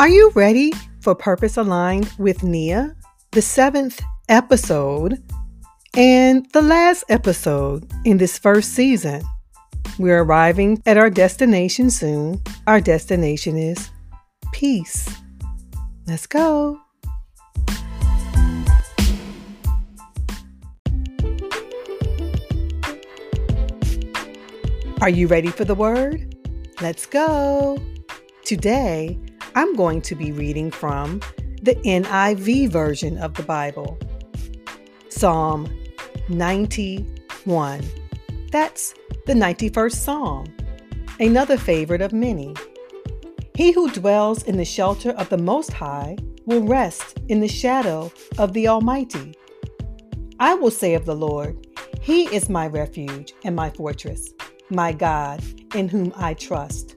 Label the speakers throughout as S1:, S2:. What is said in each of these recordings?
S1: Are you ready for Purpose Aligned with Nia? The seventh episode and the last episode in this first season. We're arriving at our destination soon. Our destination is peace. Let's go. Are you ready for the word? Let's go. Today, I'm going to be reading from the NIV version of the Bible, Psalm 91. That's the 91st Psalm, another favorite of many. He who dwells in the shelter of the Most High will rest in the shadow of the Almighty. I will say of the Lord, He is my refuge and my fortress my God, in whom I trust.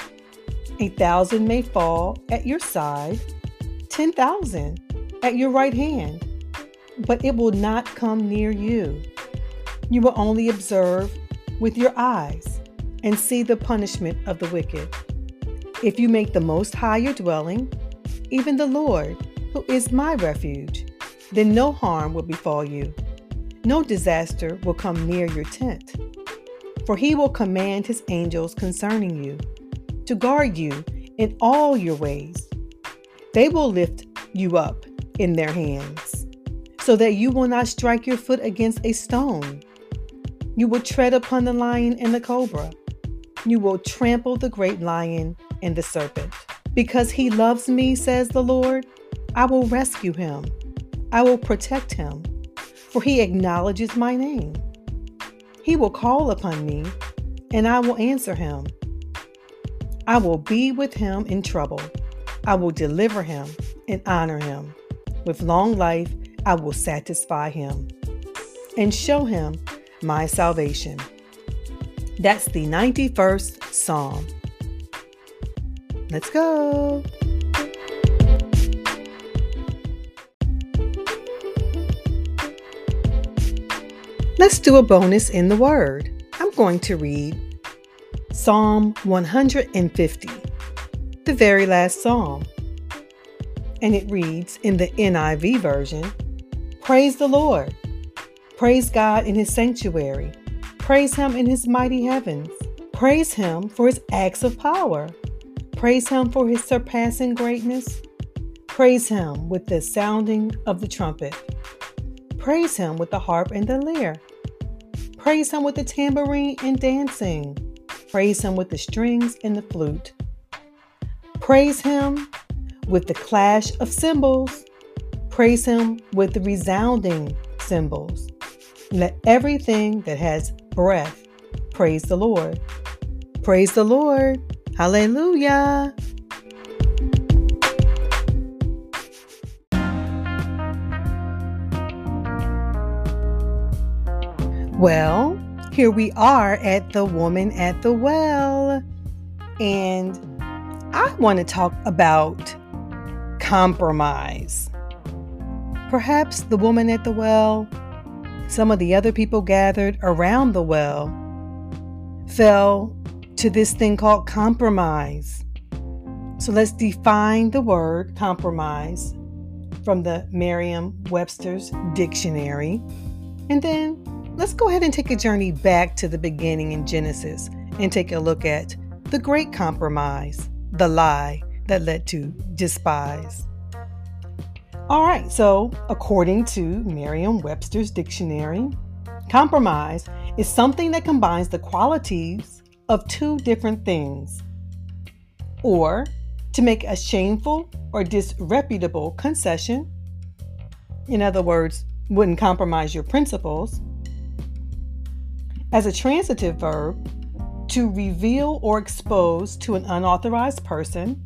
S1: A thousand may fall at your side, ten thousand at your right hand, but it will not come near you. You will only observe with your eyes and see the punishment of the wicked. If you make the Most High your dwelling, even the Lord, who is my refuge, then no harm will befall you. No disaster will come near your tent. For he will command his angels concerning you, to guard you in all your ways. They will lift you up in their hands, so that you will not strike your foot against a stone. You will tread upon the lion and the cobra. You will trample the great lion and the serpent. Because he loves me, says the Lord, I will rescue him. I will protect him, for he acknowledges my name. He will call upon me, and I will answer him. I will be with him in trouble. I will deliver him and honor him. With long life, I will satisfy him and show him my salvation. That's the 91st Psalm. Let's go. Let's do a bonus in the Word. I'm going to read Psalm 150, the very last psalm. And it reads in the NIV version Praise the Lord. Praise God in His sanctuary. Praise Him in His mighty heavens. Praise Him for His acts of power. Praise Him for His surpassing greatness. Praise Him with the sounding of the trumpet. Praise Him with the harp and the lyre. Praise Him with the tambourine and dancing. Praise Him with the strings and the flute. Praise Him with the clash of cymbals. Praise Him with the resounding cymbals. Let everything that has breath praise the Lord. Praise the Lord. Hallelujah. Well, here we are at the woman at the well. And I want to talk about compromise. Perhaps the woman at the well, some of the other people gathered around the well, fell to this thing called compromise. So let's define the word compromise from the Merriam Webster's dictionary. And then let's go ahead and take a journey back to the beginning in Genesis and take a look at the great compromise, the lie that led to despise. All right, so according to Merriam Webster's dictionary, compromise is something that combines the qualities of two different things, or to make a shameful or disreputable concession. In other words, wouldn't compromise your principles as a transitive verb, to reveal or expose to an unauthorized person,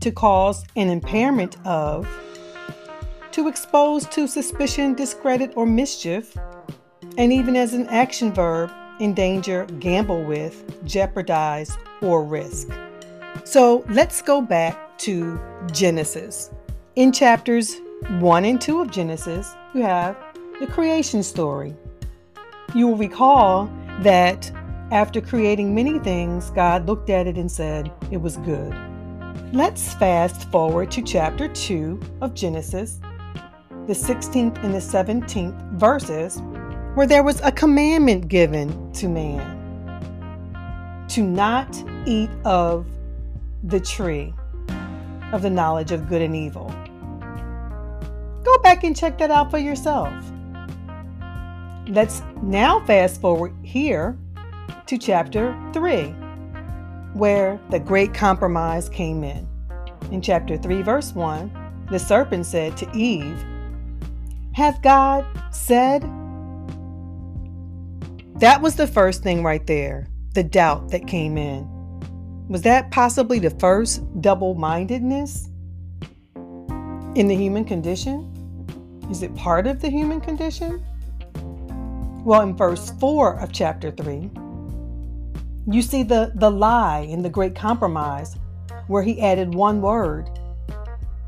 S1: to cause an impairment of, to expose to suspicion, discredit, or mischief, and even as an action verb, endanger, gamble with, jeopardize, or risk. So let's go back to Genesis. In chapters 1 and 2 of Genesis, you have the creation story. You will recall that after creating many things, God looked at it and said it was good. Let's fast forward to chapter 2 of Genesis, the 16th and the 17th verses, where there was a commandment given to man to not eat of the tree of the knowledge of good and evil. Go back and check that out for yourself. Let's now fast forward here to chapter 3, where the great compromise came in. In chapter 3, verse 1, the serpent said to Eve, Hath God said? That was the first thing right there, the doubt that came in. Was that possibly the first double mindedness in the human condition? Is it part of the human condition? Well, in verse 4 of chapter 3, you see the, the lie in the great compromise where he added one word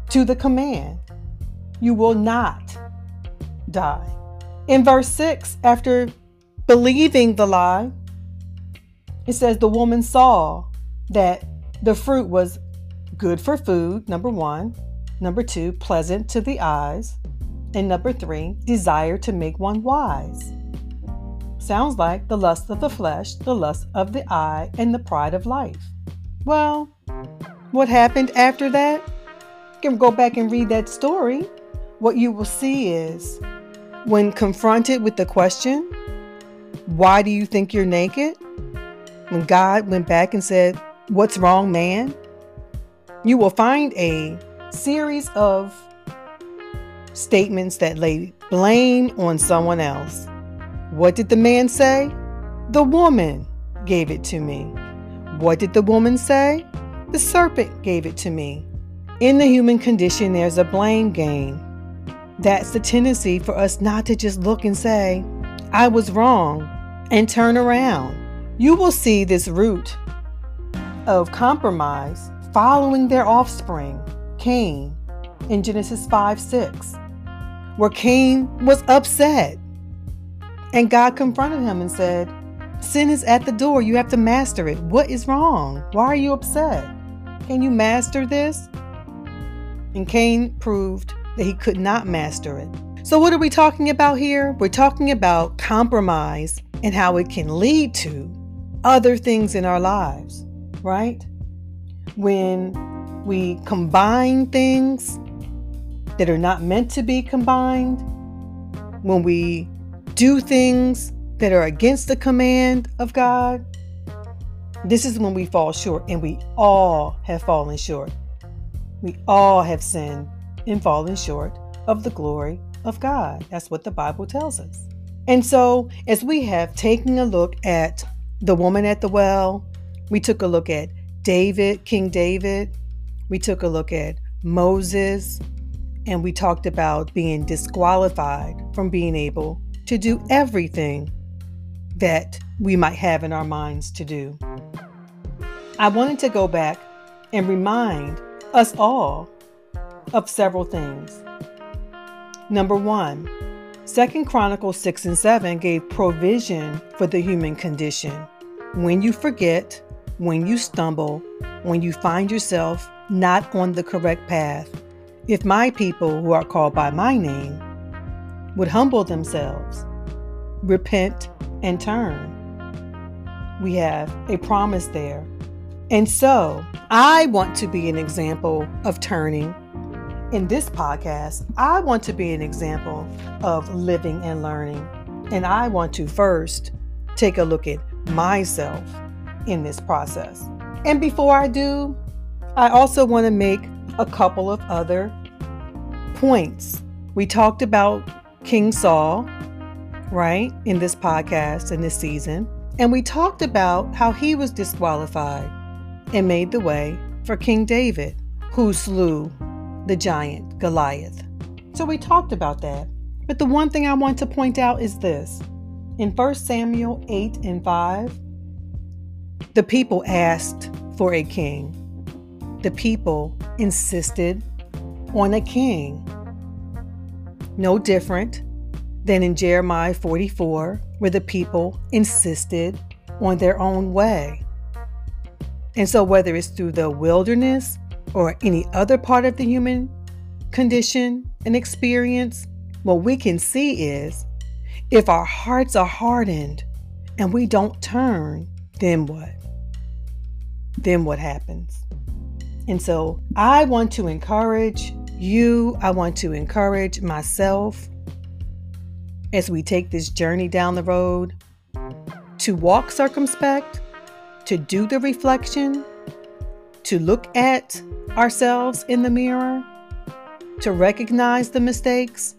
S1: to the command you will not die. In verse 6, after believing the lie, it says the woman saw that the fruit was good for food, number one, number two, pleasant to the eyes, and number three, desire to make one wise. Sounds like the lust of the flesh, the lust of the eye, and the pride of life. Well, what happened after that? You can go back and read that story. What you will see is when confronted with the question, Why do you think you're naked? When God went back and said, What's wrong, man? You will find a series of statements that lay blame on someone else. What did the man say? The woman gave it to me. What did the woman say? The serpent gave it to me. In the human condition, there's a blame game. That's the tendency for us not to just look and say, I was wrong, and turn around. You will see this root of compromise following their offspring, Cain, in Genesis 5 6, where Cain was upset and God confronted him and said, Sin is at the door. You have to master it. What is wrong? Why are you upset? Can you master this? And Cain proved that he could not master it. So, what are we talking about here? We're talking about compromise and how it can lead to other things in our lives, right? When we combine things that are not meant to be combined, when we do things that are against the command of God, this is when we fall short, and we all have fallen short. We all have sinned and fallen short of the glory of God. That's what the Bible tells us. And so, as we have taken a look at the woman at the well, we took a look at David, King David, we took a look at Moses, and we talked about being disqualified from being able to do everything that we might have in our minds to do. I wanted to go back and remind us all of several things. Number one, Second Chronicles 6 and 7 gave provision for the human condition. When you forget, when you stumble, when you find yourself not on the correct path, if my people who are called by my name would humble themselves, repent, and turn. We have a promise there. And so, I want to be an example of turning. In this podcast, I want to be an example of living and learning. And I want to first take a look at myself in this process. And before I do, I also want to make a couple of other points. We talked about King Saul, right, in this podcast in this season. And we talked about how he was disqualified and made the way for King David, who slew the giant Goliath. So we talked about that. But the one thing I want to point out is this. In 1 Samuel 8 and 5, the people asked for a king. The people insisted on a king. No different than in Jeremiah 44, where the people insisted on their own way. And so, whether it's through the wilderness or any other part of the human condition and experience, what we can see is if our hearts are hardened and we don't turn, then what? Then what happens? And so I want to encourage you, I want to encourage myself as we take this journey down the road to walk circumspect, to do the reflection, to look at ourselves in the mirror, to recognize the mistakes,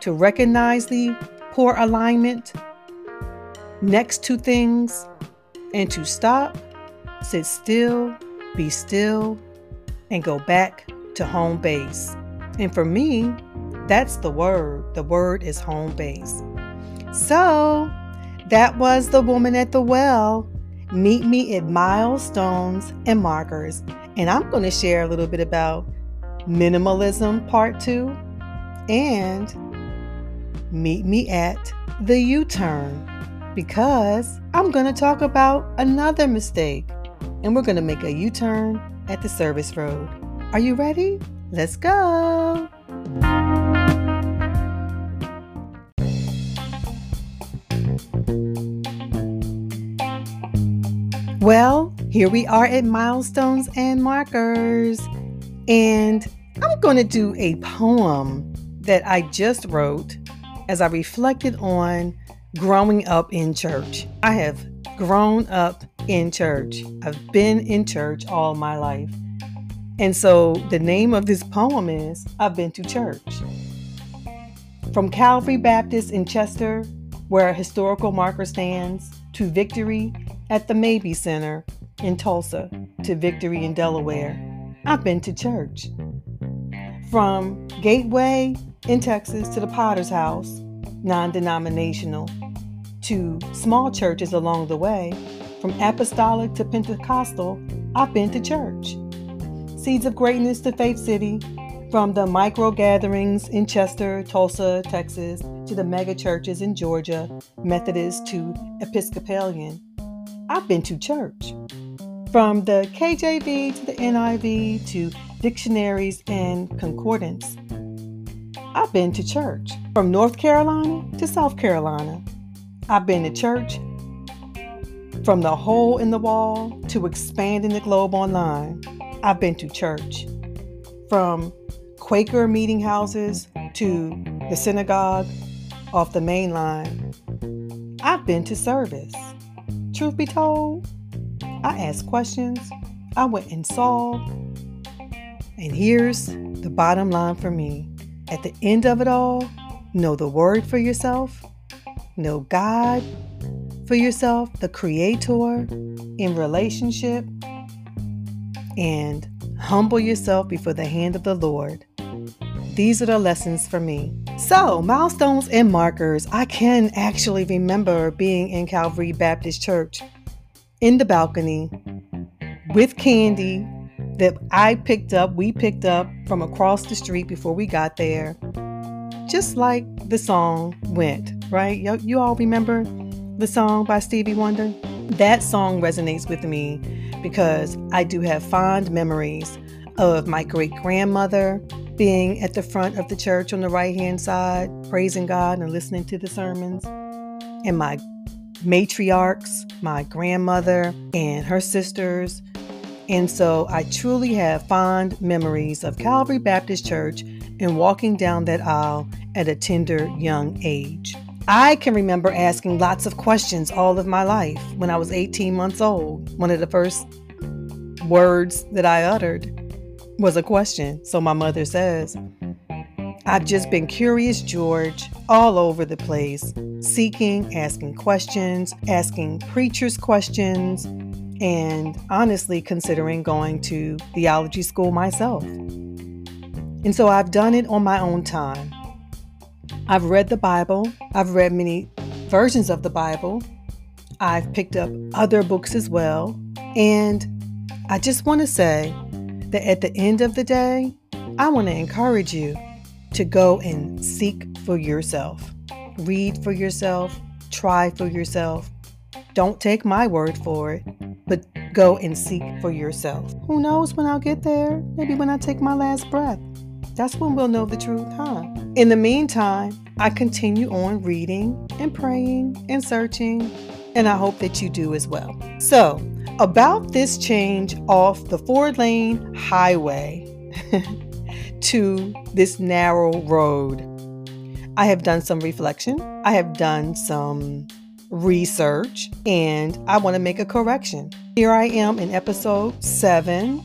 S1: to recognize the poor alignment next to things, and to stop, sit still, be still, and go back to home base. And for me, that's the word. The word is home base. So that was the woman at the well. Meet me at milestones and markers. And I'm going to share a little bit about minimalism part two and meet me at the U turn because I'm going to talk about another mistake and we're going to make a U turn at the service road. Are you ready? Let's go. Well, here we are at milestones and markers. And I'm going to do a poem that I just wrote as I reflected on growing up in church. I have grown up in church, I've been in church all my life. And so the name of this poem is I've Been to Church. From Calvary Baptist in Chester, where a historical marker stands, to Victory at the Mabee Center in Tulsa, to Victory in Delaware, I've been to church. From Gateway in Texas to the Potter's House, non denominational, to small churches along the way, from apostolic to Pentecostal, I've been to church. Seeds of Greatness to Faith City, from the micro gatherings in Chester, Tulsa, Texas, to the mega churches in Georgia, Methodist to Episcopalian, I've been to church. From the KJV to the NIV to dictionaries and concordance, I've been to church. From North Carolina to South Carolina, I've been to church. From the hole in the wall to expanding the globe online, I've been to church. From Quaker meeting houses to the synagogue off the main line. I've been to service. Truth be told, I asked questions, I went and saw. And here's the bottom line for me at the end of it all, know the word for yourself, know God for yourself, the Creator in relationship, and humble yourself before the hand of the Lord. These are the lessons for me. So, milestones and markers. I can actually remember being in Calvary Baptist Church in the balcony with candy that I picked up, we picked up from across the street before we got there. Just like the song went, right? You, you all remember the song by Stevie Wonder? That song resonates with me because I do have fond memories of my great grandmother being at the front of the church on the right hand side, praising God and listening to the sermons, and my matriarchs, my grandmother and her sisters. And so I truly have fond memories of Calvary Baptist Church and walking down that aisle at a tender young age. I can remember asking lots of questions all of my life. When I was 18 months old, one of the first words that I uttered was a question. So my mother says, I've just been curious, George, all over the place, seeking, asking questions, asking preachers questions, and honestly considering going to theology school myself. And so I've done it on my own time. I've read the Bible, I've read many versions of the Bible, I've picked up other books as well. And I just want to say that at the end of the day, I want to encourage you to go and seek for yourself. Read for yourself, try for yourself. Don't take my word for it, but go and seek for yourself. Who knows when I'll get there? Maybe when I take my last breath. That's when we'll know the truth, huh? In the meantime, I continue on reading and praying and searching, and I hope that you do as well. So, about this change off the four lane highway to this narrow road, I have done some reflection, I have done some research, and I want to make a correction. Here I am in episode seven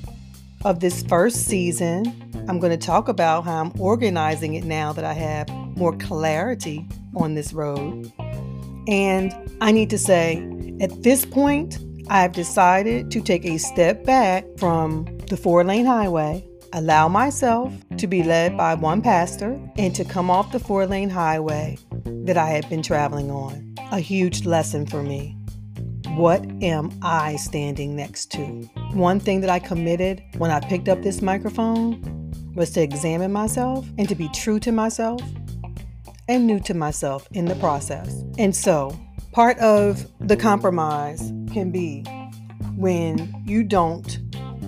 S1: of this first season. I'm going to talk about how I'm organizing it now that I have more clarity on this road. And I need to say, at this point, I've decided to take a step back from the four lane highway, allow myself to be led by one pastor, and to come off the four lane highway that I had been traveling on. A huge lesson for me. What am I standing next to? One thing that I committed when I picked up this microphone was to examine myself and to be true to myself and new to myself in the process. And so, part of the compromise can be when you don't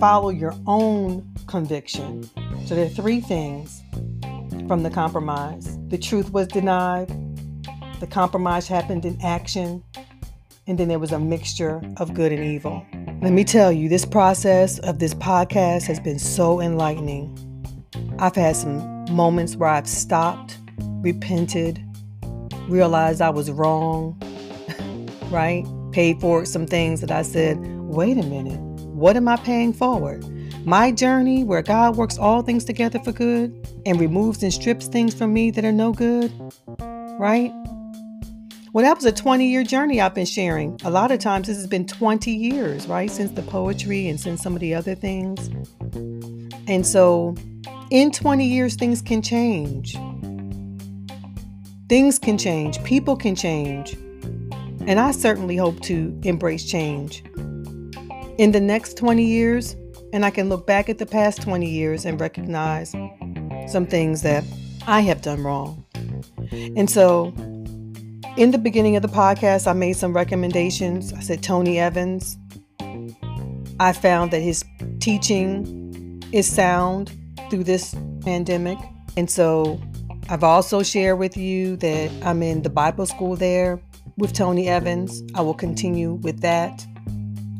S1: follow your own conviction. So there are three things from the compromise the truth was denied, the compromise happened in action, and then there was a mixture of good and evil. Let me tell you, this process of this podcast has been so enlightening. I've had some moments where I've stopped, repented, realized I was wrong, right? Paid for some things that I said, wait a minute, what am I paying forward? My journey where God works all things together for good and removes and strips things from me that are no good, right? Well, that was a 20 year journey I've been sharing. A lot of times, this has been 20 years, right? Since the poetry and since some of the other things. And so, in 20 years, things can change. Things can change. People can change. And I certainly hope to embrace change. In the next 20 years, and I can look back at the past 20 years and recognize some things that I have done wrong. And so, in the beginning of the podcast, I made some recommendations. I said Tony Evans. I found that his teaching is sound through this pandemic. And so I've also shared with you that I'm in the Bible school there with Tony Evans. I will continue with that.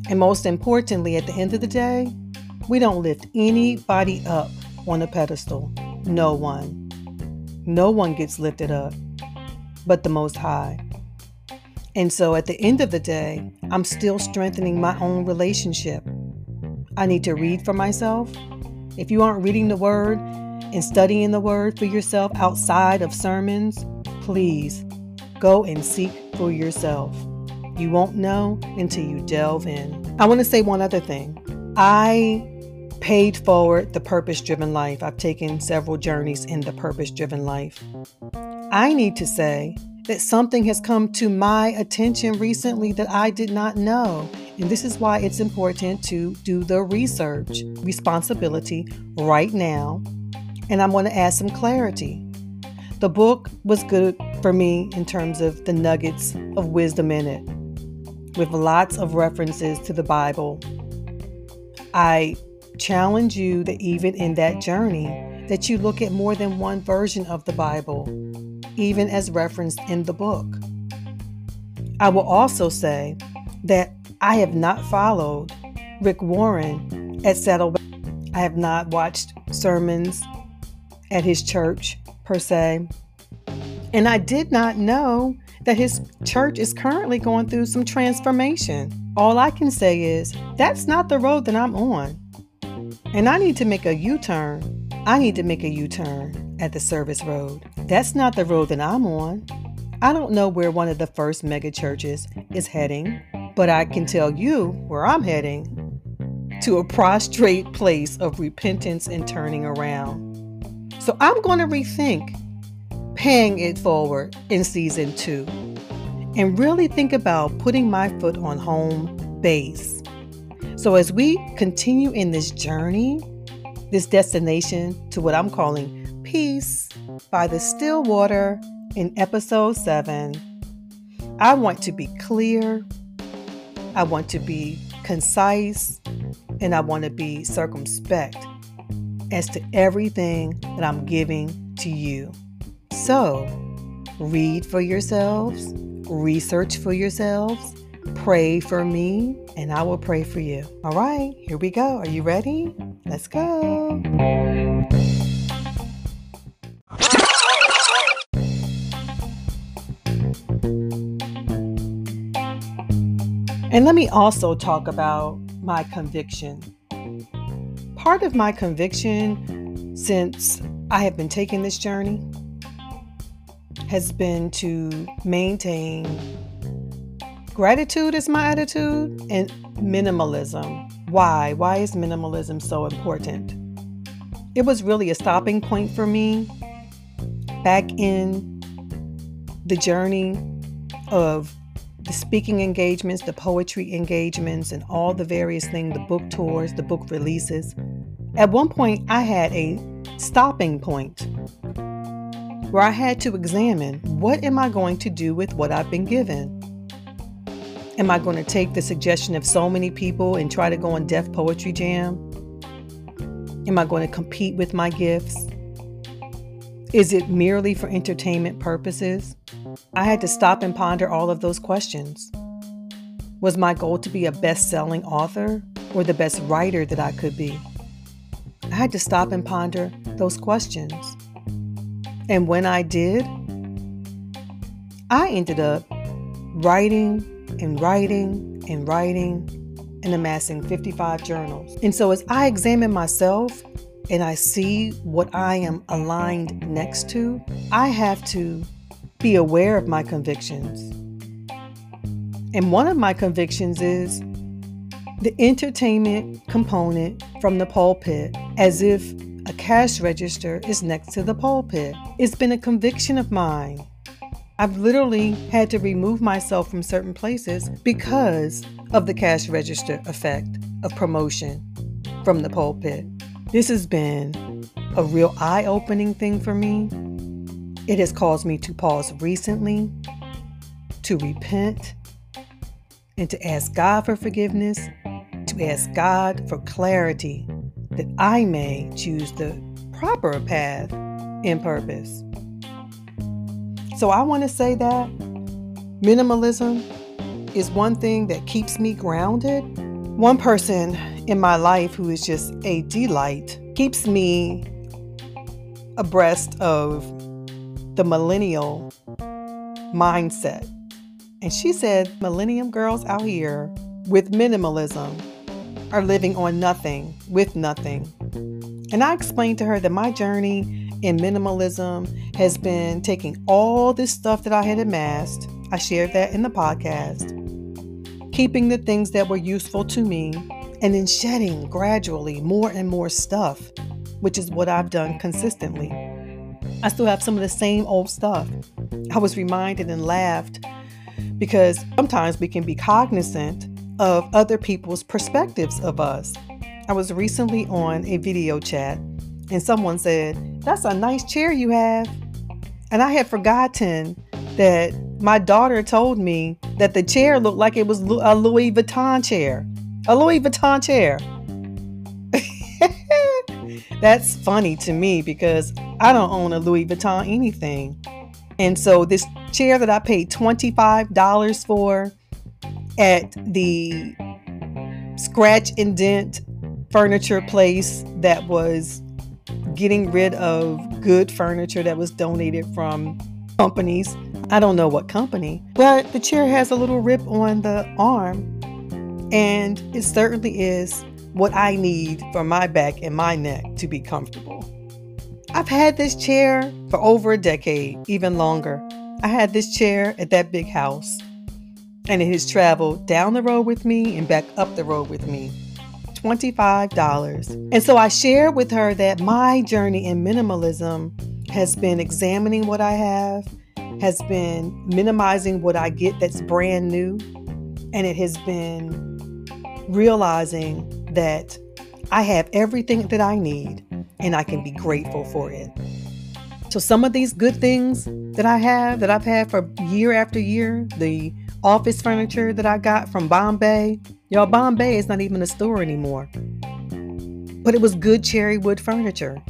S1: And most importantly, at the end of the day, we don't lift anybody up on a pedestal. No one. No one gets lifted up but the Most High. And so at the end of the day, I'm still strengthening my own relationship. I need to read for myself. If you aren't reading the Word and studying the Word for yourself outside of sermons, please go and seek for yourself. You won't know until you delve in. I want to say one other thing. I paid forward the purpose driven life. I've taken several journeys in the purpose driven life. I need to say that something has come to my attention recently that I did not know. And this is why it's important to do the research responsibility right now. And I'm going to add some clarity. The book was good for me in terms of the nuggets of wisdom in it, with lots of references to the Bible. I challenge you that even in that journey, that you look at more than one version of the Bible even as referenced in the book. I will also say that I have not followed Rick Warren at Saddleback. I have not watched sermons at his church per se. And I did not know that his church is currently going through some transformation. All I can say is that's not the road that I'm on. And I need to make a U turn I need to make a U turn at the service road. That's not the road that I'm on. I don't know where one of the first mega churches is heading. But I can tell you where I'm heading to a prostrate place of repentance and turning around. So I'm going to rethink paying it forward in season two and really think about putting my foot on home base. So as we continue in this journey, this destination to what I'm calling peace by the still water in episode seven, I want to be clear, I want to be concise, and I want to be circumspect as to everything that I'm giving to you. So, read for yourselves, research for yourselves, pray for me, and I will pray for you. All right, here we go. Are you ready? Let's go. And let me also talk about my conviction. Part of my conviction since I have been taking this journey has been to maintain gratitude as my attitude and minimalism. Why? Why is minimalism so important? It was really a stopping point for me back in the journey of the speaking engagements, the poetry engagements, and all the various things, the book tours, the book releases. At one point, I had a stopping point where I had to examine what am I going to do with what I've been given? Am I going to take the suggestion of so many people and try to go on Def Poetry Jam? Am I going to compete with my gifts? Is it merely for entertainment purposes? I had to stop and ponder all of those questions. Was my goal to be a best selling author or the best writer that I could be? I had to stop and ponder those questions. And when I did, I ended up writing and writing and writing and amassing 55 journals. And so as I examine myself and I see what I am aligned next to, I have to be aware of my convictions. And one of my convictions is the entertainment component from the pulpit, as if a cash register is next to the pulpit. It's been a conviction of mine. I've literally had to remove myself from certain places because of the cash register effect of promotion from the pulpit. This has been a real eye opening thing for me. It has caused me to pause recently, to repent, and to ask God for forgiveness, to ask God for clarity that I may choose the proper path and purpose. So I want to say that minimalism is one thing that keeps me grounded. One person in my life who is just a delight keeps me abreast of the millennial mindset. And she said, Millennium girls out here with minimalism are living on nothing with nothing. And I explained to her that my journey in minimalism has been taking all this stuff that I had amassed, I shared that in the podcast, keeping the things that were useful to me, and then shedding gradually more and more stuff, which is what I've done consistently. I still have some of the same old stuff. I was reminded and laughed because sometimes we can be cognizant of other people's perspectives of us. I was recently on a video chat and someone said, That's a nice chair you have. And I had forgotten that my daughter told me that the chair looked like it was a Louis Vuitton chair. A Louis Vuitton chair. That's funny to me because I don't own a Louis Vuitton anything. And so this chair that I paid $25 for at the scratch and dent furniture place that was getting rid of good furniture that was donated from companies. I don't know what company, but the chair has a little rip on the arm and it certainly is what I need for my back and my neck to be comfortable. I've had this chair for over a decade, even longer. I had this chair at that big house. and it has traveled down the road with me and back up the road with me. $25. And so I shared with her that my journey in minimalism has been examining what I have, has been minimizing what I get that's brand new, and it has been realizing that I have everything that I need and I can be grateful for it. So, some of these good things that I have, that I've had for year after year, the office furniture that I got from Bombay, y'all, Bombay is not even a store anymore. But it was good cherry wood furniture.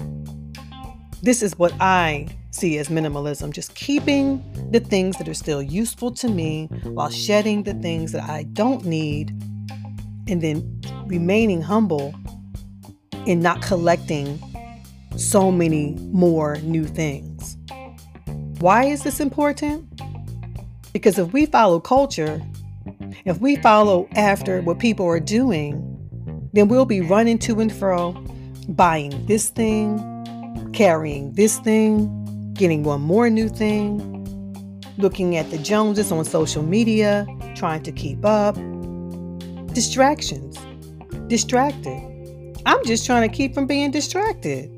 S1: This is what I see as minimalism just keeping the things that are still useful to me while shedding the things that I don't need, and then remaining humble in not collecting so many more new things. Why is this important? Because if we follow culture, if we follow after what people are doing, then we'll be running to and fro, buying this thing, carrying this thing, getting one more new thing, looking at the Joneses on social media, trying to keep up. Distractions. Distracted. I'm just trying to keep from being distracted.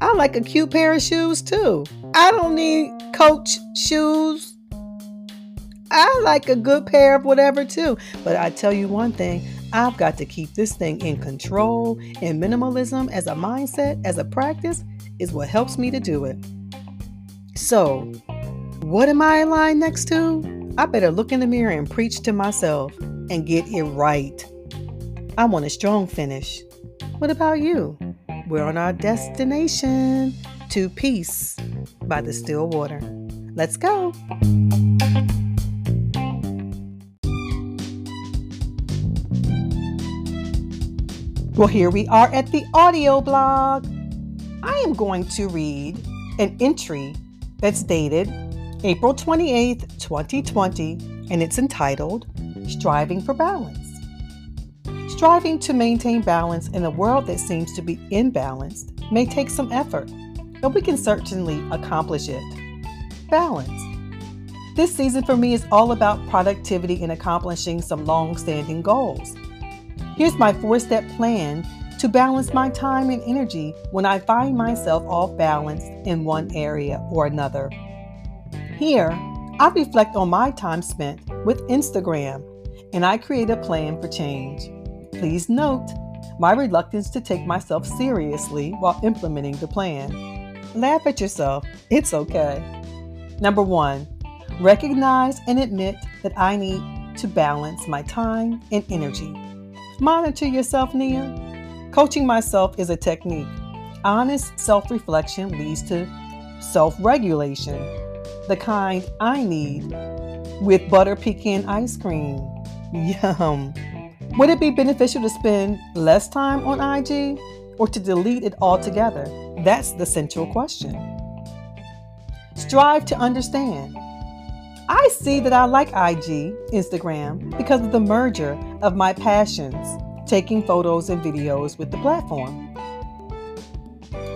S1: I like a cute pair of shoes too. I don't need coach shoes. I like a good pair of whatever too. But I tell you one thing, I've got to keep this thing in control, and minimalism as a mindset, as a practice, is what helps me to do it. So, what am I aligned next to? I better look in the mirror and preach to myself and get it right. I want a strong finish. What about you? We're on our destination to peace by the still water. Let's go. Well, here we are at the audio blog. I am going to read an entry that's dated April 28th, 2020, and it's entitled Striving for Balance. Striving to maintain balance in a world that seems to be imbalanced may take some effort, but we can certainly accomplish it. Balance. This season for me is all about productivity and accomplishing some long standing goals. Here's my four step plan to balance my time and energy when I find myself off balance in one area or another. Here, I reflect on my time spent with Instagram and I create a plan for change. Please note my reluctance to take myself seriously while implementing the plan. Laugh at yourself, it's okay. Number one, recognize and admit that I need to balance my time and energy. Monitor yourself, Nia. Coaching myself is a technique. Honest self reflection leads to self regulation, the kind I need with butter pecan ice cream. Yum. Would it be beneficial to spend less time on IG or to delete it altogether? That's the central question. Strive to understand. I see that I like IG, Instagram, because of the merger of my passions, taking photos and videos with the platform.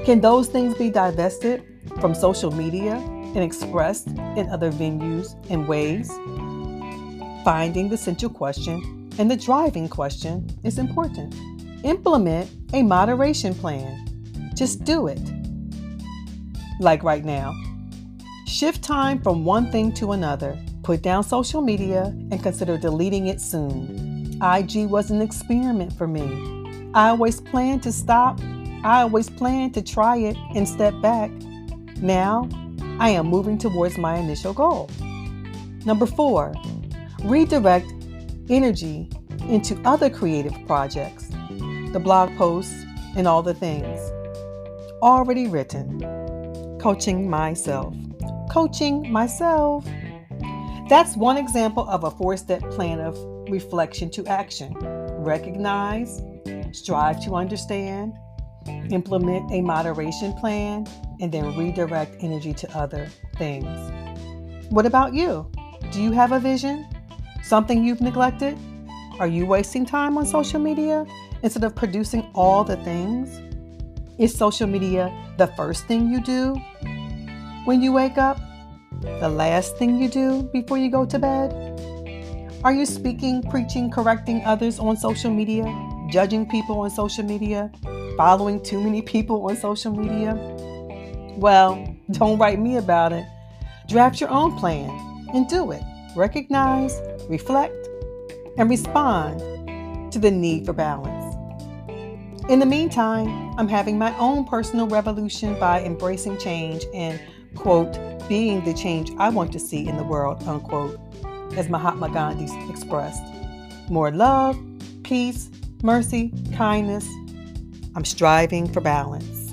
S1: Can those things be divested from social media and expressed in other venues and ways? Finding the central question and the driving question is important. Implement a moderation plan. Just do it. Like right now. Shift time from one thing to another. Put down social media and consider deleting it soon. IG was an experiment for me. I always planned to stop. I always planned to try it and step back. Now, I am moving towards my initial goal. Number four, redirect energy into other creative projects, the blog posts, and all the things. Already written. Coaching myself coaching myself. That's one example of a four step plan of reflection to action. Recognize, strive to understand, implement a moderation plan, and then redirect energy to other things. What about you? Do you have a vision? Something you've neglected? Are you wasting time on social media instead of producing all the things? Is social media the first thing you do when you wake up? The last thing you do before you go to bed? Are you speaking, preaching, correcting others on social media, judging people on social media, following too many people on social media? Well, don't write me about it. Draft your own plan and do it. Recognize, reflect, and respond to the need for balance. In the meantime, I'm having my own personal revolution by embracing change and, quote, being the change I want to see in the world, unquote, as Mahatma Gandhi expressed. More love, peace, mercy, kindness. I'm striving for balance.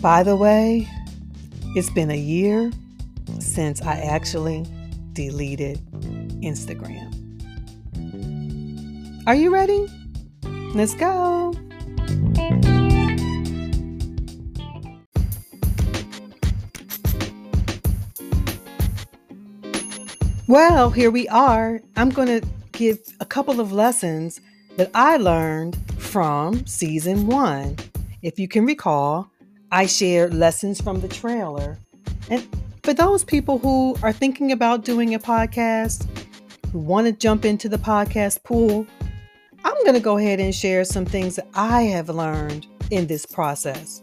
S1: By the way, it's been a year since I actually deleted Instagram. Are you ready? Let's go. Well, here we are. I'm going to give a couple of lessons that I learned from season one. If you can recall, I shared lessons from the trailer. And for those people who are thinking about doing a podcast, who want to jump into the podcast pool, I'm going to go ahead and share some things that I have learned in this process.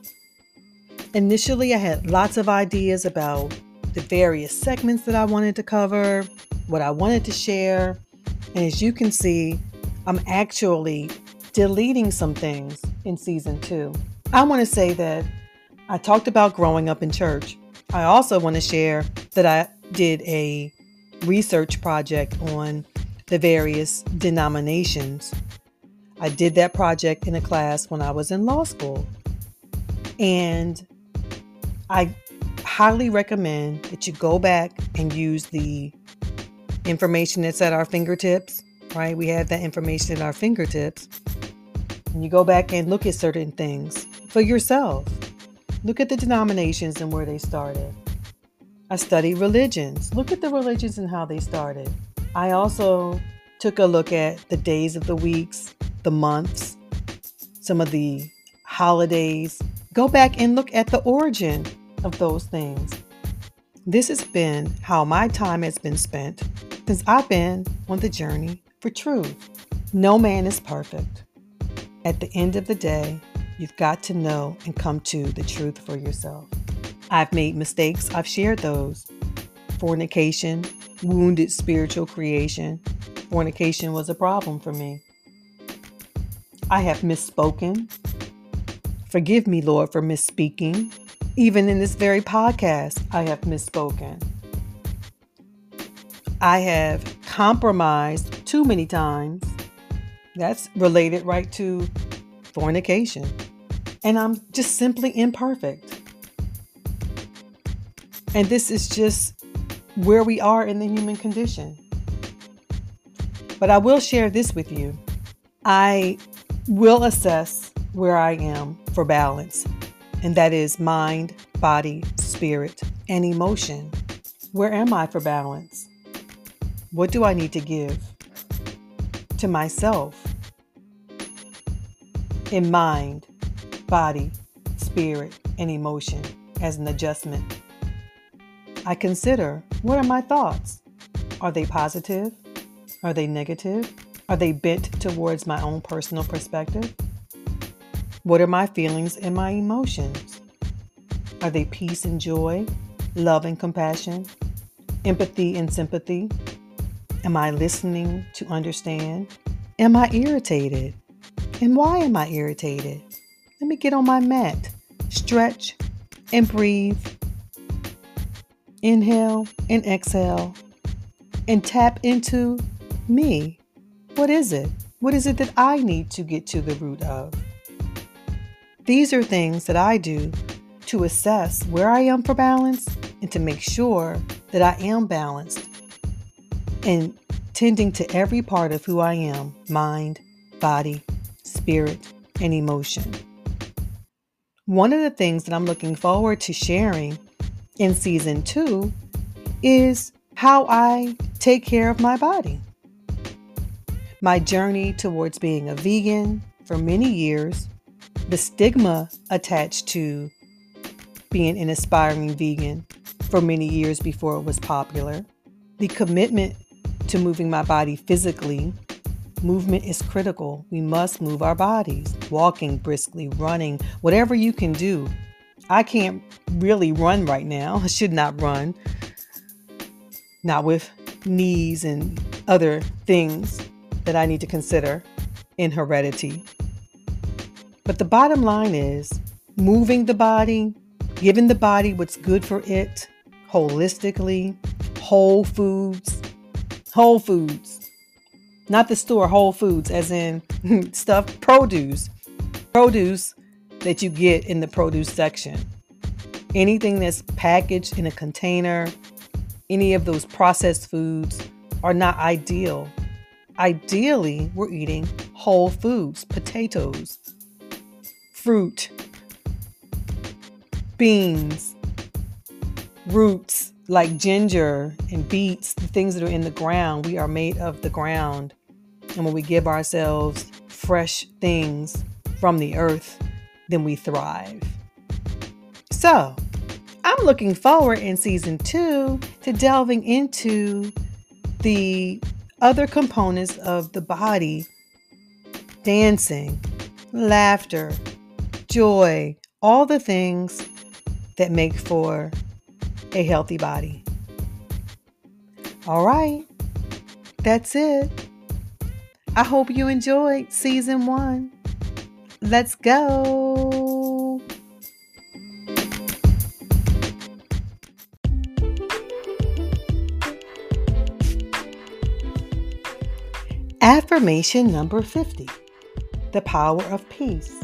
S1: Initially, I had lots of ideas about the various segments that I wanted to cover, what I wanted to share. And as you can see, I'm actually deleting some things in season two. I want to say that I talked about growing up in church. I also want to share that I did a research project on the various denominations. I did that project in a class when I was in law school. And I highly recommend that you go back and use the information that's at our fingertips, right? We have that information at our fingertips. And you go back and look at certain things for yourself. Look at the denominations and where they started. I studied religions. Look at the religions and how they started. I also took a look at the days of the weeks, the months, some of the holidays. Go back and look at the origin of those things. This has been how my time has been spent since I've been on the journey for truth. No man is perfect. At the end of the day, you've got to know and come to the truth for yourself. I've made mistakes, I've shared those. Fornication, wounded spiritual creation. Fornication was a problem for me. I have misspoken. Forgive me, Lord, for misspeaking. Even in this very podcast, I have misspoken. I have compromised too many times. That's related right to fornication. And I'm just simply imperfect. And this is just where we are in the human condition. But I will share this with you. I will assess where I am for balance, and that is mind, body, spirit, and emotion. Where am I for balance? What do I need to give to myself in mind, body, spirit, and emotion as an adjustment? I consider what are my thoughts? Are they positive? Are they negative? Are they bent towards my own personal perspective? What are my feelings and my emotions? Are they peace and joy, love and compassion, empathy and sympathy? Am I listening to understand? Am I irritated? And why am I irritated? Let me get on my mat, stretch, and breathe Inhale and exhale and tap into me. What is it? What is it that I need to get to the root of? These are things that I do to assess where I am for balance and to make sure that I am balanced and tending to every part of who I am mind, body, spirit, and emotion. One of the things that I'm looking forward to sharing in season two is how I take care of my body. My journey towards being a vegan for many years, the stigma attached to being an aspiring vegan for many years before it was popular, the commitment to moving my body physically. Movement is critical. We must move our bodies, walking briskly, running, whatever you can do. I can't really run right now. I should not run. Not with knees and other things that I need to consider in heredity. But the bottom line is moving the body, giving the body what's good for it holistically, whole foods, whole foods, not the store whole foods, as in stuff, produce, produce that you get in the produce section. Anything that's packaged in a container, any of those processed foods are not ideal. Ideally, we're eating whole foods, potatoes, fruit, beans, roots like ginger and beets, the things that are in the ground. We are made of the ground. And when we give ourselves fresh things from the earth, then we thrive. So, I'm looking forward in season two to delving into the other components of the body dancing, laughter, joy, all the things that make for a healthy body. All right, that's it. I hope you enjoyed season one. Let's go. Affirmation number 50 The power of peace.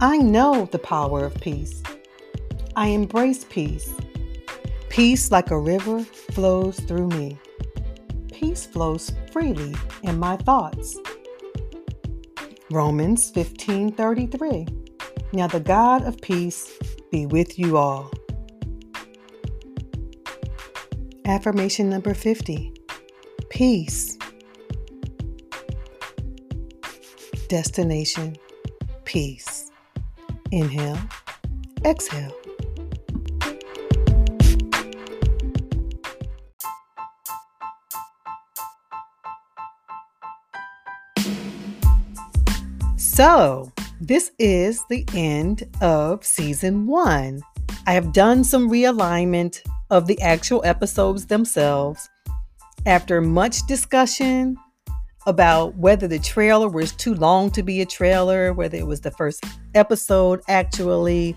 S1: I know the power of peace. I embrace peace. Peace, like a river, flows through me. Peace flows freely in my thoughts. Romans 15:33. Now the God of peace be with you all. Affirmation number 50. Peace. Destination peace. Inhale, exhale. So, this is the end of season one. I have done some realignment of the actual episodes themselves. After much discussion about whether the trailer was too long to be a trailer, whether it was the first episode actually,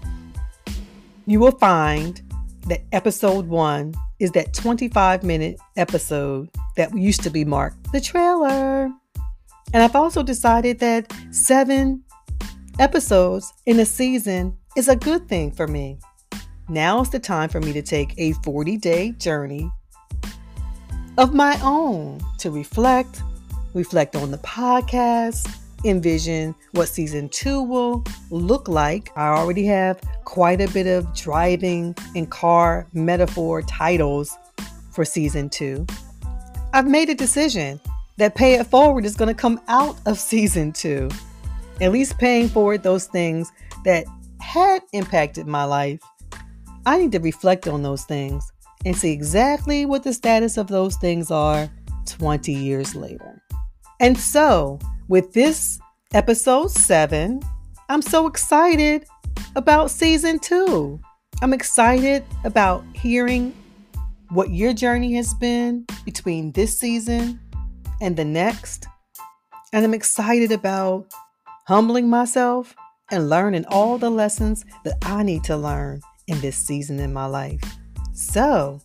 S1: you will find that episode one is that 25 minute episode that used to be marked the trailer. And I've also decided that seven episodes in a season is a good thing for me. Now is the time for me to take a 40 day journey of my own to reflect, reflect on the podcast, envision what season two will look like. I already have quite a bit of driving and car metaphor titles for season two. I've made a decision that Pay It Forward is going to come out of season two. At least paying forward those things that had impacted my life. I need to reflect on those things and see exactly what the status of those things are 20 years later. And so, with this episode seven, I'm so excited about season two. I'm excited about hearing what your journey has been between this season and the next. And I'm excited about humbling myself and learning all the lessons that I need to learn in this season in my life. So,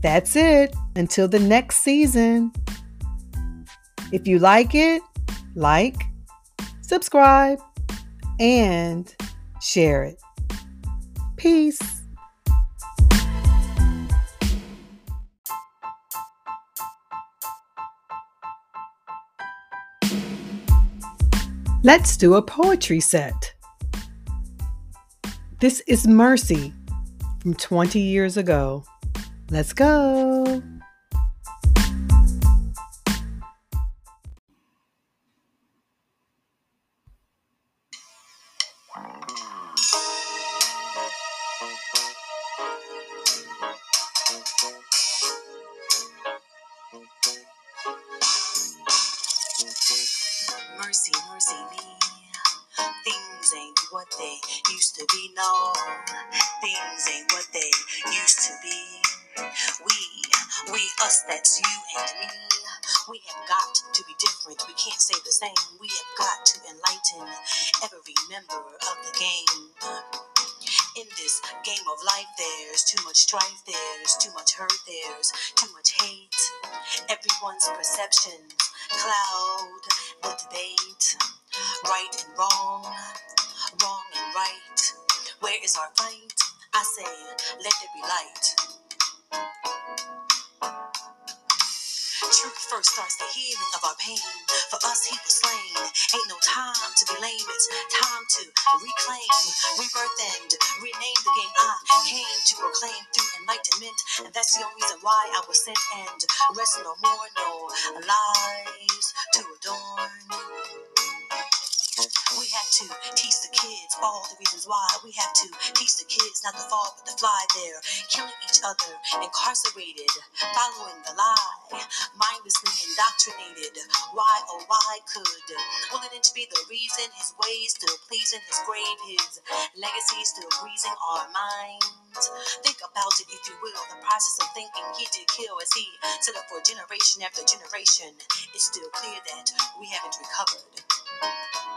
S1: that's it. Until the next season. If you like it, like, subscribe, and share it. Peace. Let's do a poetry set. This is Mercy from 20 years ago. Let's go.
S2: They used to be. No, things ain't what they used to be. We, we, us, that's you and me. We have got to be different. We can't stay the same. We have got to enlighten every member of the game. In this game of life, there's too much strife, there's too much hurt, there's too much hate. Everyone's perceptions cloud the debate. Right and wrong, right. Where is our fight? I say, let there be light. Truth first starts the healing of our pain. For us, he was slain. Ain't no time to be lame. It's time to reclaim, rebirth, and rename the game. I came to proclaim through enlightenment, and that's the only reason why I was sent. And rest no more, no lies all the reasons why. We have to teach the kids not to fall but to fly. They're killing each other, incarcerated, following the lie, mindlessly indoctrinated. Why, oh, why could willing to be the reason? His ways still pleasing, his grave, his legacy still breezing our minds. Think about it, if you will. The process of thinking he did kill as he set up for generation after generation. It's still clear that we haven't recovered.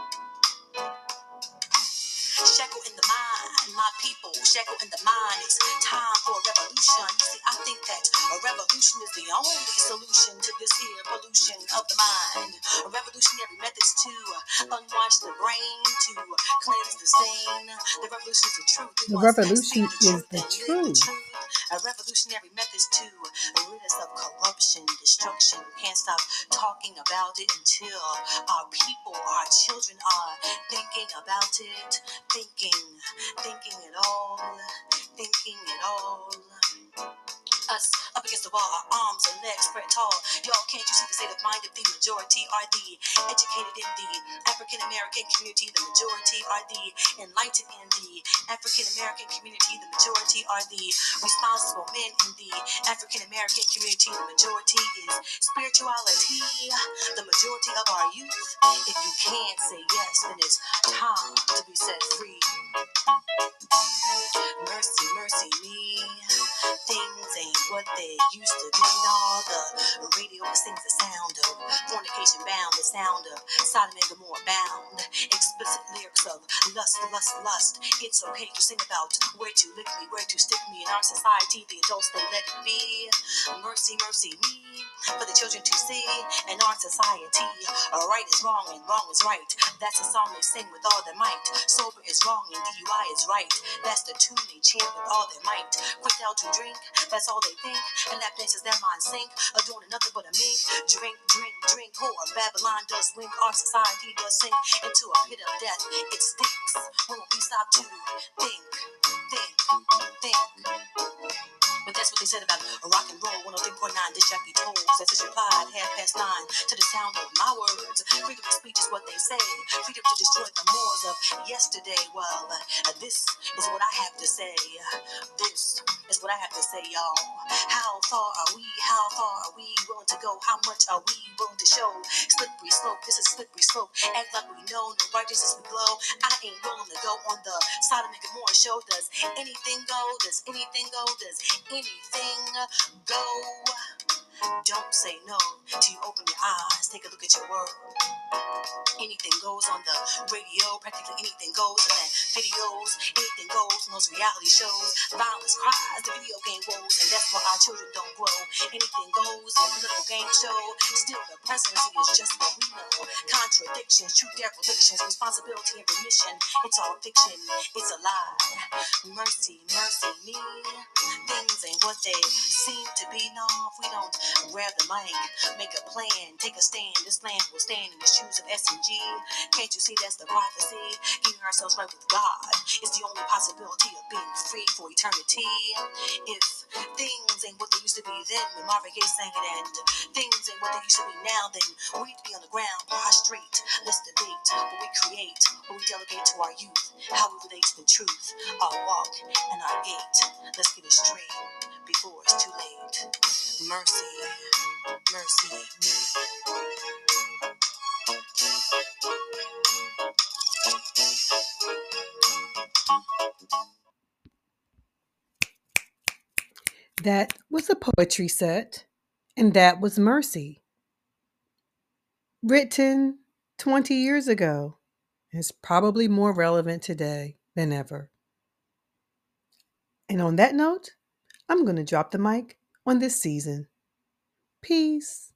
S2: Shackle in the mind, my people, shackle in the mind. It's time for a revolution. You see, I think that a revolution is the only solution to this here pollution of the mind. A revolutionary methods to unwash the brain, to cleanse the stain. The revolution is the truth.
S1: The revolution is the
S2: and live the
S1: truth.
S2: A revolutionary methods to rid us of corruption, destruction. We can't stop talking about it until our people, our children are thinking about it, thinking, thinking it all, thinking it all. Us up against the wall, our arms and legs spread tall. Y'all, can't you see the state of mind of the majority are the educated in the African American community? The majority are the enlightened in the African American community. The majority are the responsible men in the African American community. The majority is spirituality. The majority of our youth. If you can't say yes, then it's time to be set free. Mercy, mercy me. Things ain't what they used to be. No, the radio sings the sound of fornication bound, the sound of Sodom and Gomorrah bound. Explicit lyrics of lust, lust, lust. It's okay to sing about where to lick me, where to stick me. In our society, the adults they let it be. Mercy, mercy me. For the children to see in our society, right is wrong and wrong is right. That's the song they sing with all their might. Sober is wrong and DUI is right. That's the tune they chant with all their might. Quick out to drink, that's all they think. And that dances their mind sink. Adoring nothing but a mink. Drink, drink, drink. Whore. Babylon does wink. Our society does sink into a pit of death. It stinks when we stop to think, think, think. That's what they said about rock and roll 103.9 This Jackie told. Says it's replied half past nine to the sound of my words. Freedom of speech is what they say. Freedom to destroy the moors of yesterday. Well, uh, this is what I have to say. This is what I have to say, y'all. How far are we? How far are we willing to go? How much are we willing to show? Slippery slope, this is slippery slope. Act like we know, no righteousness we glow. I ain't willing to go on the Sodom and Gomorrah show. Does anything go? Does anything go? Does anything go? Don't say no till you open your eyes. Take a look at your world. Anything goes on the radio, practically anything goes in that videos, anything goes in those reality shows. Violence cries, the video game woes, and that's why our children don't grow. Anything goes in a political game show. Still, the presidency is just what we know. Contradictions, truth dereliction, responsibility and remission. It's all fiction, it's a lie. Mercy, mercy me. Things ain't what they seem to be. No, if we don't grab the mic, make a plan, take a stand. This land will stand in the shoes of SMG. Can't you see that's the prophecy? Getting ourselves right with God is the only possibility of being free for eternity. If things ain't what they used to be then, when Marvin Gaye sang it, and things ain't what they used to be now, then we need to be on the ground, prostrate. Let's debate what we create, what we delegate to our youth, how we relate to the truth, our walk and our gait. Let's get it before it's too late. Mercy, mercy.
S1: That was a poetry set, and that was Mercy. Written 20 years ago, is probably more relevant today than ever. And on that note, I'm going to drop the mic on this season. Peace.